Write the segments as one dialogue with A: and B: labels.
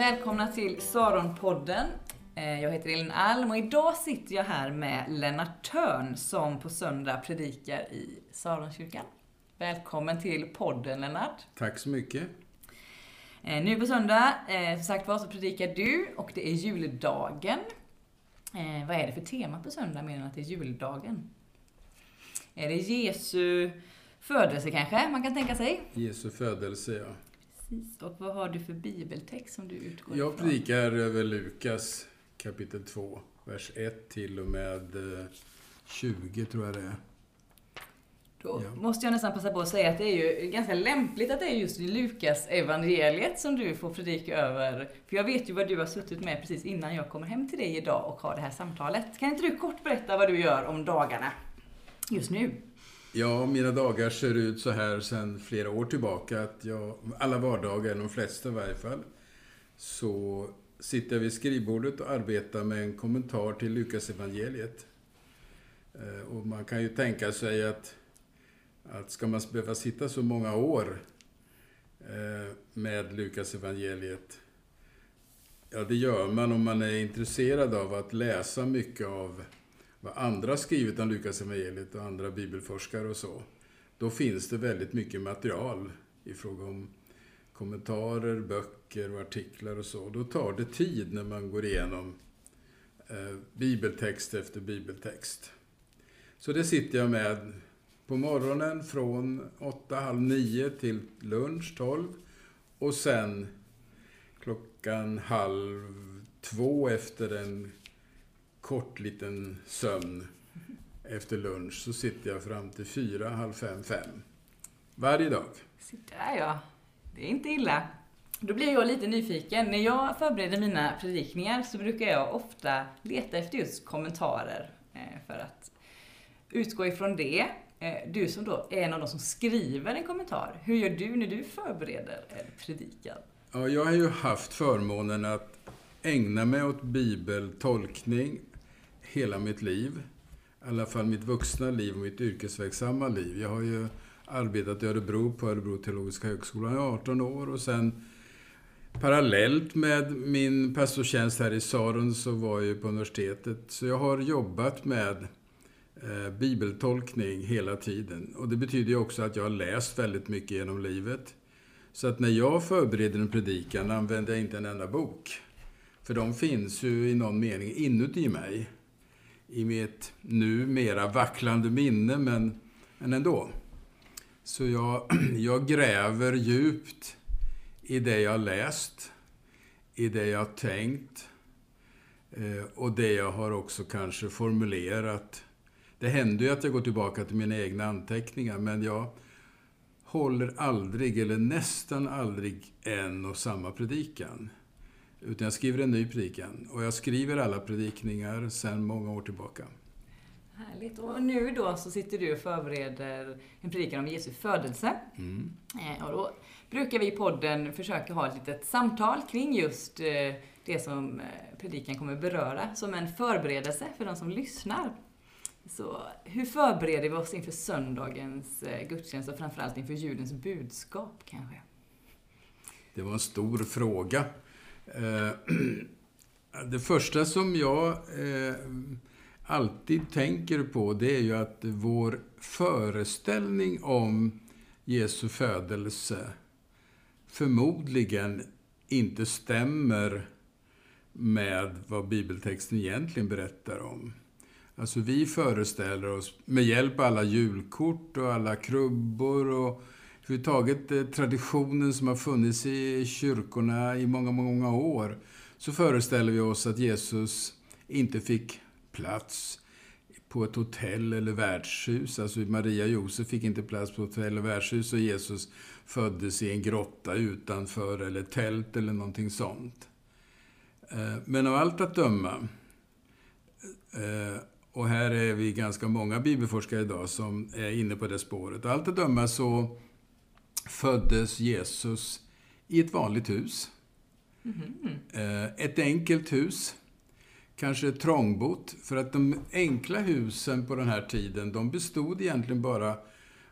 A: Välkomna till Saronpodden. Eh, Jag heter Elin Alm och idag sitter jag här med Lennart Törn som på söndag predikar i Saronkyrkan. Välkommen till podden Lennart.
B: Tack så mycket.
A: Eh, Nu på söndag, eh, som sagt var, så predikar du och det är juldagen. Vad är det för tema på söndag mer än att det är juldagen? Är det Jesu födelse kanske, man kan tänka sig?
B: Jesu födelse, ja.
A: Precis. Och vad har du för bibeltext som du utgår
B: Jag
A: ifrån?
B: predikar över Lukas kapitel 2, vers 1 till och med eh, 20 tror jag det är.
A: Då
B: Ja.
A: måste jag nästan passa på att säga att det är ju ganska lämpligt att det är just Lukas evangeliet som du får predika över. För jag vet ju vad du har suttit med precis innan jag kommer hem till dig idag och har det här samtalet. Kan inte du kort berätta vad du gör om dagarna just nu?
B: Ja, mina dagar ser ut så här sedan flera år tillbaka att jag, alla vardagar, de flesta i varje fall, så sitter jag vid skrivbordet och arbetar med en kommentar till Lukas evangeliet. Eh, och man kan ju tänka sig att, att ska man behöva sitta så många år eh, med Lukas evangeliet Ja, det gör man om man är intresserad av att läsa mycket av vad andra skrivit om Lukas evangeliet och andra bibelforskare och så. Då finns det väldigt mycket material i fråga om kommentarer, böcker och artiklar och så. Då tar det tid när man går igenom eh, bibeltext efter bibeltext. Så det sitter jag med på morgonen från 8, halv 9 till lunch 12 och sen klockan halv två efter en kort liten sömn efter lunch så sitter jag fram till fyra, halv fem, fem. Varje dag.
A: Så där ja, det är inte illa. Då blir jag lite nyfiken. När jag förbereder mina predikningar så brukar jag ofta leta efter just kommentarer eh, för att utgå ifrån det. Eh, Du som då är en av de som skriver en kommentar, hur gör du när du förbereder en predikan?
B: Ja, jag har ju haft förmånen att ägna mig åt bibeltolkning hela mitt liv. I alla fall mitt vuxna liv och mitt yrkesverksamma liv. Jag har ju arbetat i Örebro på Örebro teologiska högskola i 18 år och sen parallellt med min pastortjänst här i Sarun så var jag ju på universitetet. Så jag har jobbat med eh, bibeltolkning hela tiden. Och det betyder ju också att jag har läst väldigt mycket genom livet. Så att när jag förbereder en predikan använder jag inte en enda bok. För de finns ju i någon mening inuti mig. I mitt nu mera vacklande minne, men, men ändå. Så jag, jag gräver djupt i det jag läst, i det jag tänkt eh, och det jag har också kanske formulerat. Det händer ju att jag går tillbaka till mina egna anteckningar, men jag håller aldrig, eller nästan aldrig, en och samma predikan. Utan jag skriver en ny predikan. Och jag skriver alla predikningar sedan många år tillbaka.
A: Härligt. Och nu då så sitter du och förbereder en predikan om Jesu födelse.
B: Mm.
A: Eh, Och då brukar vi i podden försöka ha ett litet samtal kring just eh, det som eh, predikan kommer beröra, som en förberedelse för de som lyssnar. Så hur förbereder vi oss inför söndagens gudstjänst och framförallt inför julens budskap kanske?
B: Det var en stor fråga. Eh, det första som jag eh, alltid tänker på det är ju att vår föreställning om Jesu födelse förmodligen inte stämmer med vad bibeltexten egentligen berättar om. Alltså vi föreställer oss, med hjälp av alla julkort och alla krubbor och överhuvudtaget eh, traditionen som har funnits i kyrkorna i många, många år, så föreställer vi oss att Jesus inte fick plats på ett hotell eller värdshus. Alltså Maria och Josef fick inte plats på hotell och värdshus och Jesus föddes i en grotta utanför eller tält eller någonting sånt. Eh, men av allt att döma, eh, och här är vi ganska många bibelforskare idag som är inne på det spåret. Av allt att döma så föddes Jesus i ett vanligt hus. Mm. Ett enkelt hus, kanske trångbott. För att de enkla husen på den här tiden, de bestod egentligen bara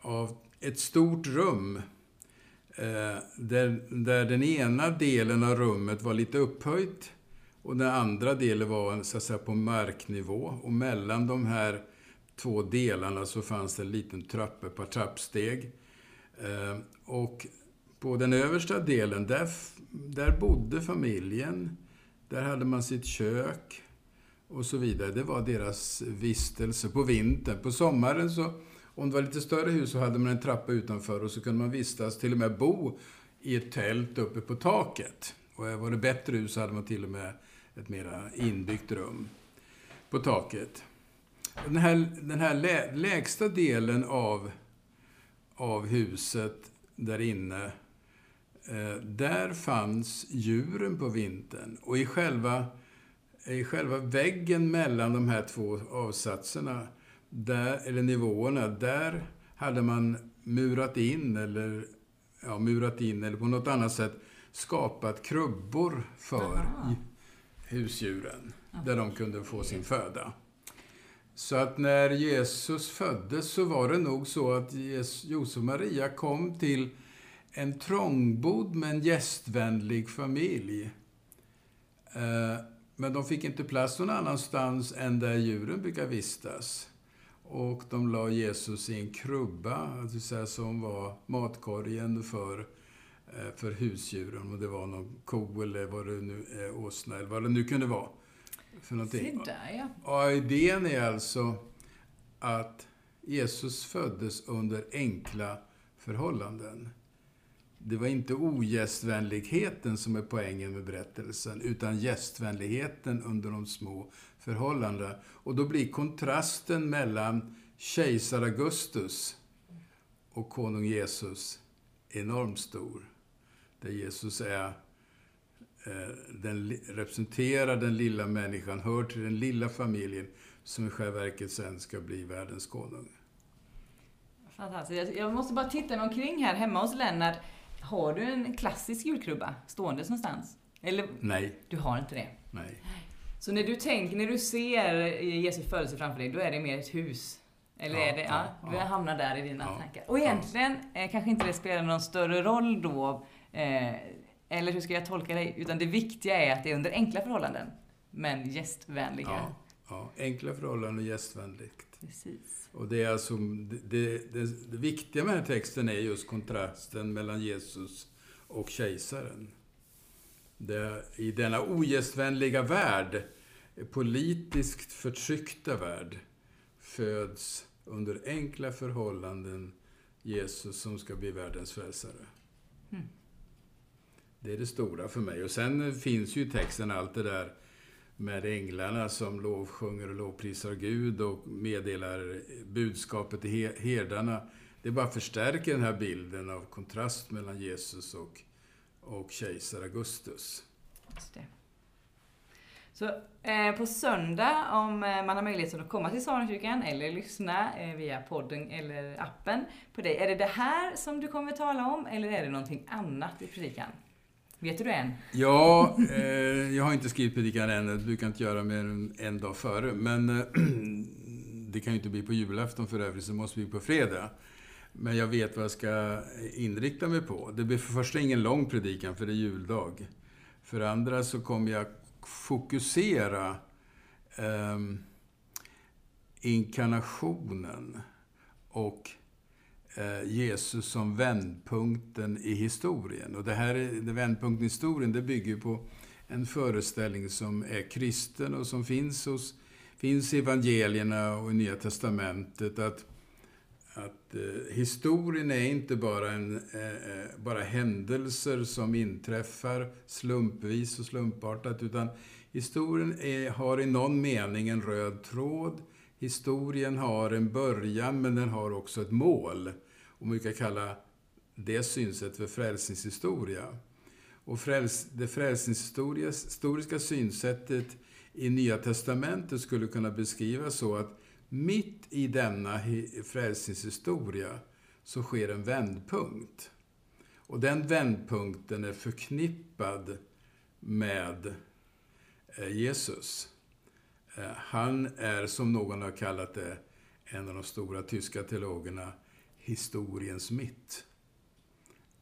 B: av ett stort rum eh, där, där den ena delen av rummet var lite upphöjt och den andra delen var så att säga, på marknivå. Och mellan de här två delarna så fanns det en liten trappa, ett par trappsteg. Ehm, och på den översta delen, där, där bodde familjen. Där hade man sitt kök och så vidare. Det var deras vistelse på vintern. På sommaren så, om det var lite större hus, så hade man en trappa utanför och så kunde man vistas, till och med bo i ett tält uppe på taket. Och var det bättre hus så hade man till och med ett mera inbyggt rum på taket. Den här, den här lä, lägsta delen av, av huset där inne, eh, där fanns djuren på vintern. Och i själva, i själva väggen mellan de här två avsatserna, där, eller nivåerna, där hade man murat in eller, ja, murat in eller på något annat sätt skapat krubbor för Aha. husdjuren. Där de kunde få sin föda. Så att när Jesus föddes så var det nog så att Josef och Maria kom till en trångbodd men gästvänlig familj. Eh, men de fick inte plats någon annanstans än där djuren brukar vistas. Och de la Jesus i en krubba, alltså som var matkorgen för, eh, för husdjuren. om det var någon ko eller vad det nu är, åsna eller vad det nu kunde vara för någonting.
A: Se där, ja.
B: Och idén är alltså att Jesus föddes under enkla förhållanden. Det var inte ogästvänligheten som är poängen med berättelsen, utan gästvänligheten under de små förhållandena. Och då blir kontrasten mellan kejsar Augustus och konung Jesus enormt stor. Där Jesus är den representerar den lilla människan, hör till den lilla familjen som i själva verket sen ska bli världens konung.
A: Fantastiskt. Jag måste bara titta mig omkring här hemma hos Lennart. Har du en klassisk julkrubba stående någonstans? Eller?
B: Nej.
A: Du har inte det?
B: Nej.
A: Så när du tänker, när du ser Jesu födelse framför dig, då är det mer ett hus? Eller ja, är det, ja, ja, du hamnar där i dina tankar. Och egentligen eh, kanske inte det spelar någon större roll då, eh, eller hur ska jag tolka dig? Utan det viktiga är att det är under enkla förhållanden, men gästvänliga.
B: Ja, ja. enkla förhållanden och gästvänligt.
A: Precis.
B: Och det är alltså, det, det, det, viktiga med den här texten är just kontrasten mellan Jesus och kejsaren. Det, I denna ogästvänliga värld, politiskt förtryckta värld, föds under enkla förhållanden Jesus som ska bli världens frälsare. Det är det stora för mig. Och sen finns ju i texten allt det där med änglarna som lovsjunger och lovprisar Gud och meddelar budskapet till herdarna. Det bara förstärker den här bilden av kontrast mellan Jesus och, och kejsar Augustus.
A: Just det. Så eh, på söndag, om eh, man har möjlighet att komma till Saronkyrkan eller lyssna eh, via podden eller appen på dig. Är det det här som du kommer att tala om eller är det någonting annat i predikan? Vet du än?
B: Ja, eh, jag har inte skrivit predikan än. Det brukar inte göra mer än en dag före. Men eh, det kan ju inte bli på julafton för övrigt, så det måste bli på fredag. Men jag vet vad jag ska inrikta mig på. Det blir för första ingen lång predikan, för det är juldag. För andra så kommer jag fokusera eh, inkarnationen och Eh, Jesus som vändpunkten i historien. Och det här, det vändpunkten i historien, det bygger på en föreställning som är kristen och som finns, hos, finns i evangelierna och i Nya Testamentet. Att, att eh, historien är inte bara, en, eh, eh bara händelser som inträffar slumpvis och slumpartat, utan historien är, har i någon mening en röd tråd Historien har en början, men den har också ett mål. Och man brukar kalla det synsättet för frälsningshistoria. Och fräls, det frälsningshistoriska synsättet i Nya Testamentet skulle kunna beskrivas så att mitt i denna frälsningshistoria så sker en vändpunkt. Och den vändpunkten är förknippad med eh, Jesus. Eh, han är, som någon har kallat det, en av de stora tyska teologerna, historiens mitt.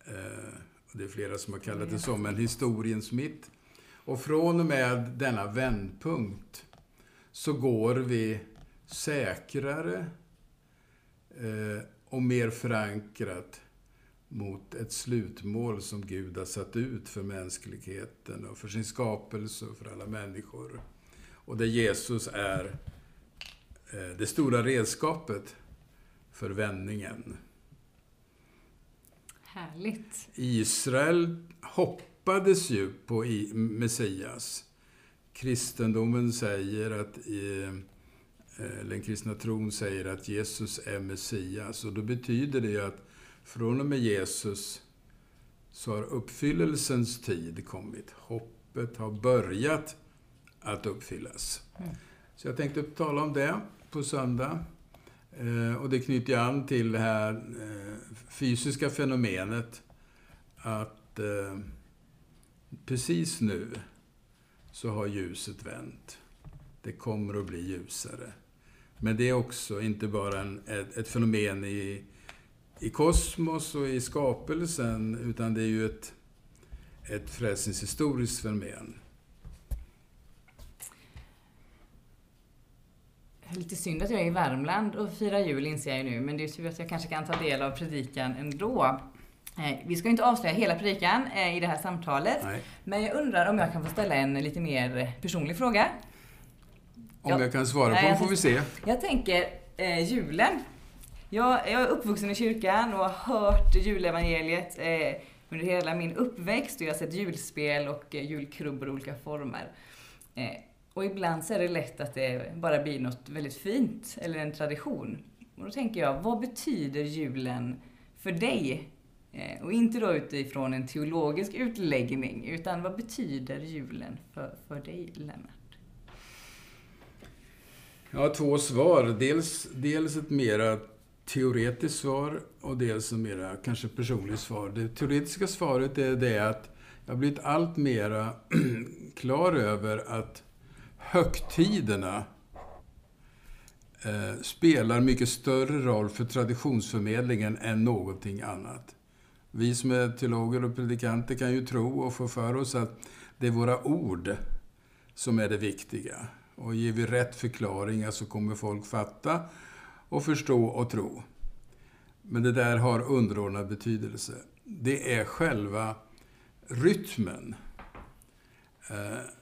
B: Eh, det är flera som har kallat det så, men historiens mitt. Och från och med denna vändpunkt så går vi säkrare eh, och mer förankrat mot ett slutmål som Gud har satt ut för mänskligheten och för sin skapelse och för alla människor. Och där Jesus är eh, det stora redskapet för vändningen.
A: Härligt.
B: Israel hoppades ju på Messias. Kristendomen säger att, eh, den kristna tron säger att Jesus är Messias. Och då betyder det ju att från och med Jesus så har uppfyllelsens tid kommit. Hoppet har börjat att uppfyllas. Mm. Så jag tänkte tala om det på söndag. Eh, och det knyter an till det här eh, fysiska fenomenet att eh, precis nu så har ljuset vänt. Det kommer att bli ljusare. Men det är också inte bara en, ett, ett fenomen i, i kosmos och i skapelsen, utan det är ju ett, ett frälsningshistoriskt fenomen.
A: Lite synd att jag är i Värmland och firar jul inser jag ju nu, men det är tur att jag kanske kan ta del av predikan ändå. Eh, vi ska inte avslöja hela predikan eh, i det här samtalet,
B: Nej.
A: men jag undrar om jag kan få ställa en lite mer personlig fråga?
B: Om jag, jag kan svara på den får vi se.
A: Jag tänker eh, julen. Jag, jag, är uppvuxen i kyrkan och har hört julevangeliet eh, under hela min uppväxt och jag har sett julspel och eh, julkrubbor i olika former. Och ibland så är det lätt att det bara blir något väldigt fint, eller en tradition. Och då tänker jag, vad betyder julen för dig? Eh, och inte då utifrån en teologisk utläggning, utan vad betyder julen för, för dig, Lennart?
B: Jag har två svar. Dels, dels ett mera teoretiskt svar och dels ett mera kanske personligt svar. Det teoretiska svaret är det att jag har blivit allt mera klar över att högtiderna eh, spelar mycket större roll för traditionsförmedlingen än någonting annat. Vi som är teologer och predikanter kan ju tro och få för oss att det är våra ord som är det viktiga. Och ger vi rätt förklaringar så kommer folk fatta och förstå och tro. Men det där har underordnad betydelse. Det är själva rytmen. Eh,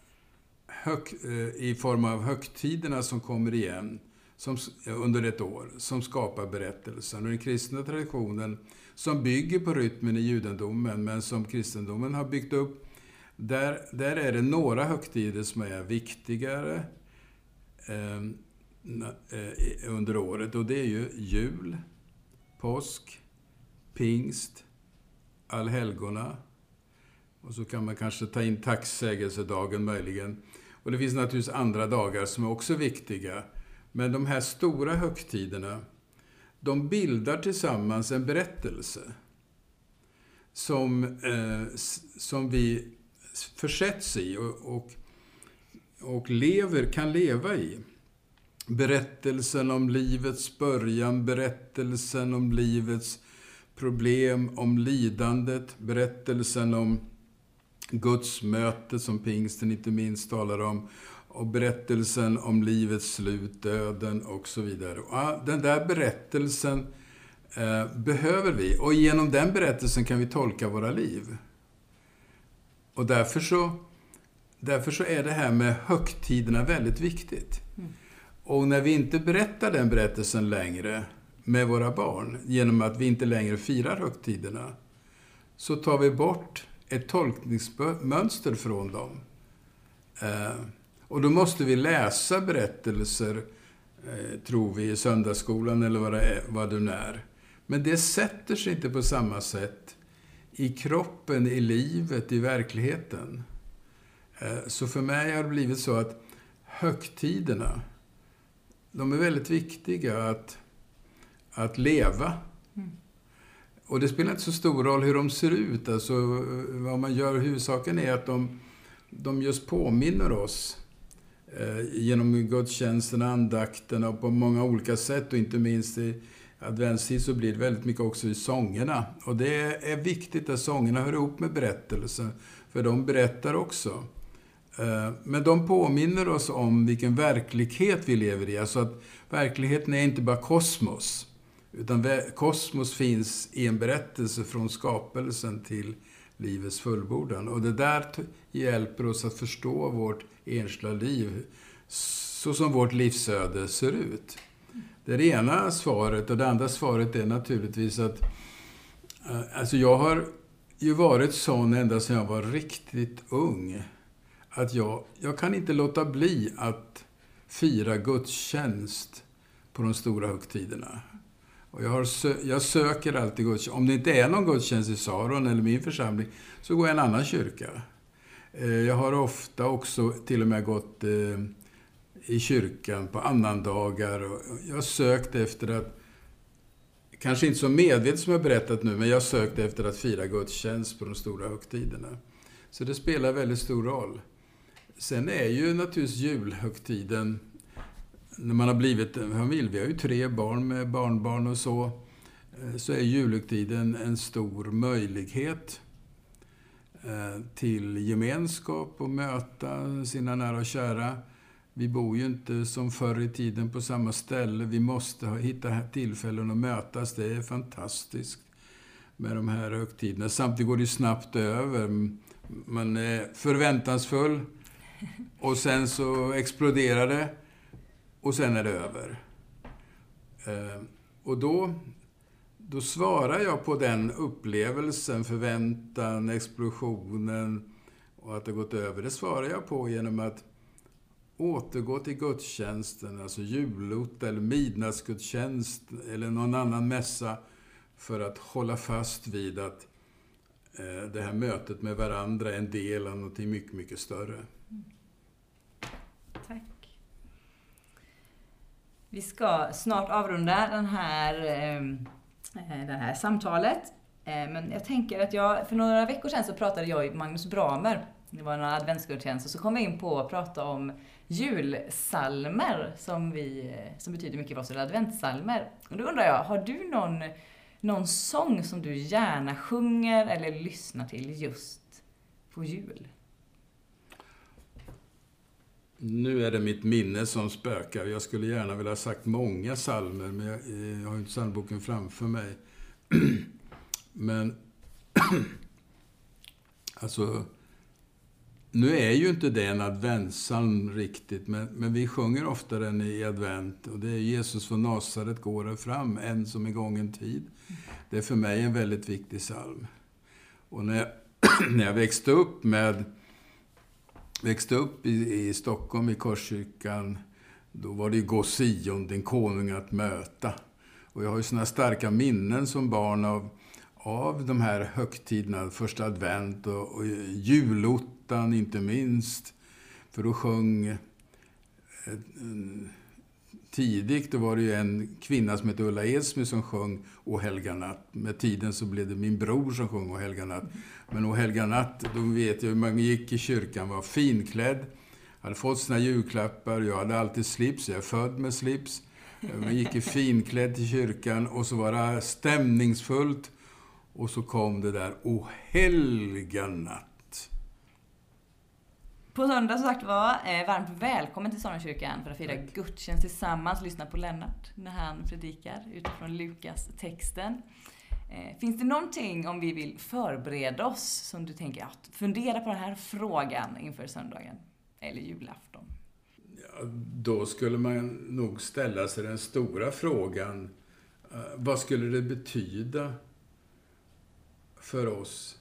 B: hög, eh, i form av högtiderna som kommer igen som, eh, under ett år, som skapar berättelsen. Och den kristna traditionen, som bygger på rytmen i judendomen, men som kristendomen har byggt upp, där, där är det några högtider som är viktigare eh, eh, under året. Och det är ju jul, påsk, pingst, allhelgona. Och så kan man kanske ta in tacksägelsedagen möjligen. Och det finns naturligtvis andra dagar som är också viktiga. Men de här stora högtiderna, de bildar tillsammans en berättelse som, eh, som vi försätts i och, och, och lever, kan leva i. Berättelsen om livets början, berättelsen om livets problem, om lidandet, berättelsen om Guds möte som pingsten inte minst talar om och berättelsen om livets slut, döden och så vidare. Och den där berättelsen eh, behöver vi och genom den berättelsen kan vi tolka våra liv. Och därför så, därför så är det här med högtiderna väldigt viktigt. Mm. Och när vi inte berättar den berättelsen längre med våra barn, genom att vi inte längre firar högtiderna, så tar vi bort ett tolkningsmönster från dem. Eh, och då måste vi läsa berättelser, eh, tror vi, i söndagsskolan eller vad det, är, vad det nu är. Men det sätter sig inte på samma sätt i kroppen, i livet, i verkligheten. Eh, så för mig har det blivit så att högtiderna, de är väldigt viktiga att, att leva. Och det spelar inte så stor roll hur de ser ut, alltså vad man gör. Huvudsaken är att de, de just påminner oss eh, genom gudstjänsten, andakterna och på många olika sätt och inte minst i, adventstid så blir det väldigt mycket också i sångerna. Och det är viktigt att sångerna hör ihop med berättelsen, för de berättar också. Eh, men de påminner oss om vilken verklighet vi lever i. Alltså att verkligheten är inte bara kosmos. Utan kosmos finns i en berättelse från skapelsen till livets fullbordan. Och det där hjälper oss att förstå vårt enskilda liv, så som vårt livsöde ser ut. Det är det ena svaret. Och det andra svaret är naturligtvis att eh, alltså jag har ju varit sån ända sedan jag var riktigt ung. Att jag, jag kan inte låta bli att fira gudstjänst på de stora högtiderna. Och jag, har, jag söker alltid gudstjänst. Om det inte är någon gudstjänst i Saron eller min församling, så går jag i en annan kyrka. Eh, jag har ofta också till och med gått eh, i kyrkan på annandagar. Jag har sökt efter att, kanske inte så medvetet som jag berättat nu, men jag sökte efter att fira gudstjänst på de stora högtiderna. Så det spelar väldigt stor roll. Sen är ju naturligtvis julhögtiden, när man har blivit en familj, vi har ju tre barn med barnbarn och så, eh, så är julhögtiden en stor möjlighet eh, till gemenskap och möta sina nära och kära. Vi bor ju inte som förr i tiden på samma ställe. Vi måste hitta tillfällen att mötas. Det är fantastiskt med de här högtiderna. Samtidigt går det snabbt över. Man är förväntansfull och sen så exploderar det och sen är det över. Eh, och då, då svarar jag på den upplevelsen, förväntan, explosionen och att det gått över. Det svarar jag på genom att återgå till gudstjänsten, alltså julot eller midnattsgudstjänst eller någon annan mässa för att hålla fast vid att eh, det här mötet med varandra är en del av något mycket, mycket större. Mm.
A: Tack. Vi ska snart avrunda den här, ehm, eh, det här samtalet. Eh, men jag tänker att jag, för några veckor sedan så pratade jag med Magnus Bramer. Det var en adventsgudstjänst och så kom vi in på att prata om julsalmer som, vi, eh, som betyder mycket för oss, eller adventssalmer. Och då undrar jag, har du någon, någon sång som du gärna sjunger eller lyssnar till just på jul?
B: Nu är det mitt minne som spökar. Jag skulle gärna vilja ha sagt många salmer, men jag, eh, jag har inte psalmboken framför mig. men, alltså, nu är ju inte det en adventssalm riktigt, men, men vi sjunger ofta den i advent. Och det är Jesus från Nasaret går fram, en som i gången tid. Det är för mig en väldigt viktig psalm. Och när jag, när jag växte upp med växte upp i, i Stockholm, i Korskyrkan, då var det ju gå Sion, din konung att möta. Och jag har ju sådana starka minnen som barn av, av de här högtiderna, första advent och, och julottan inte minst. För då sjöng eh, tidigt då var det ju en kvinna som hette Ulla Edsmy som sjöng O helga natt. Med tiden så blev det min bror som sjöng O helga natt. Men O helga natt, då vet jag hur man gick i kyrkan, var finklädd, hade fått sina julklappar, jag hade alltid slips, jag är född med slips. Man gick i finklädd till kyrkan och så var det stämningsfullt. Och så kom det där O helga natt.
A: På söndag som sagt var, eh, varmt välkommen till Sonenkyrkan för att fira Tack. gudstjänst tillsammans. Lyssna på Lennart när han predikar utifrån Lukas-texten. Eh, finns det någonting om vi vill förbereda oss som du tänker, att fundera på den här frågan inför söndagen? Eller julafton?
B: Ja, då skulle man nog ställa sig den stora frågan. Eh, vad skulle det betyda för oss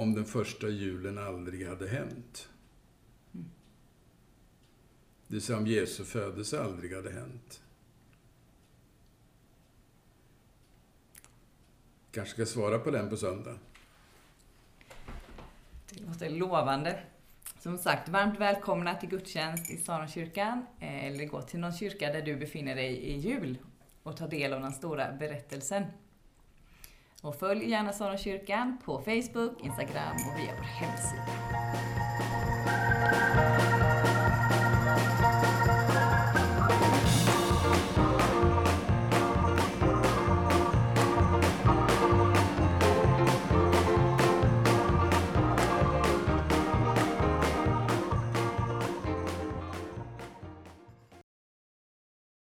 B: om den första julen aldrig hade hänt. Det vill säga om Jesu födelse aldrig hade hänt. Kanske ska svara på den på söndag.
A: Det låter lovande. Som sagt, varmt välkomna till gudstjänst i Saronkyrkan eh, eller gå till någon kyrka där du befinner dig i jul och ta del av den stora berättelsen. Och följ gärna Saronkyrkan på Facebook, Instagram och via vår hemsida.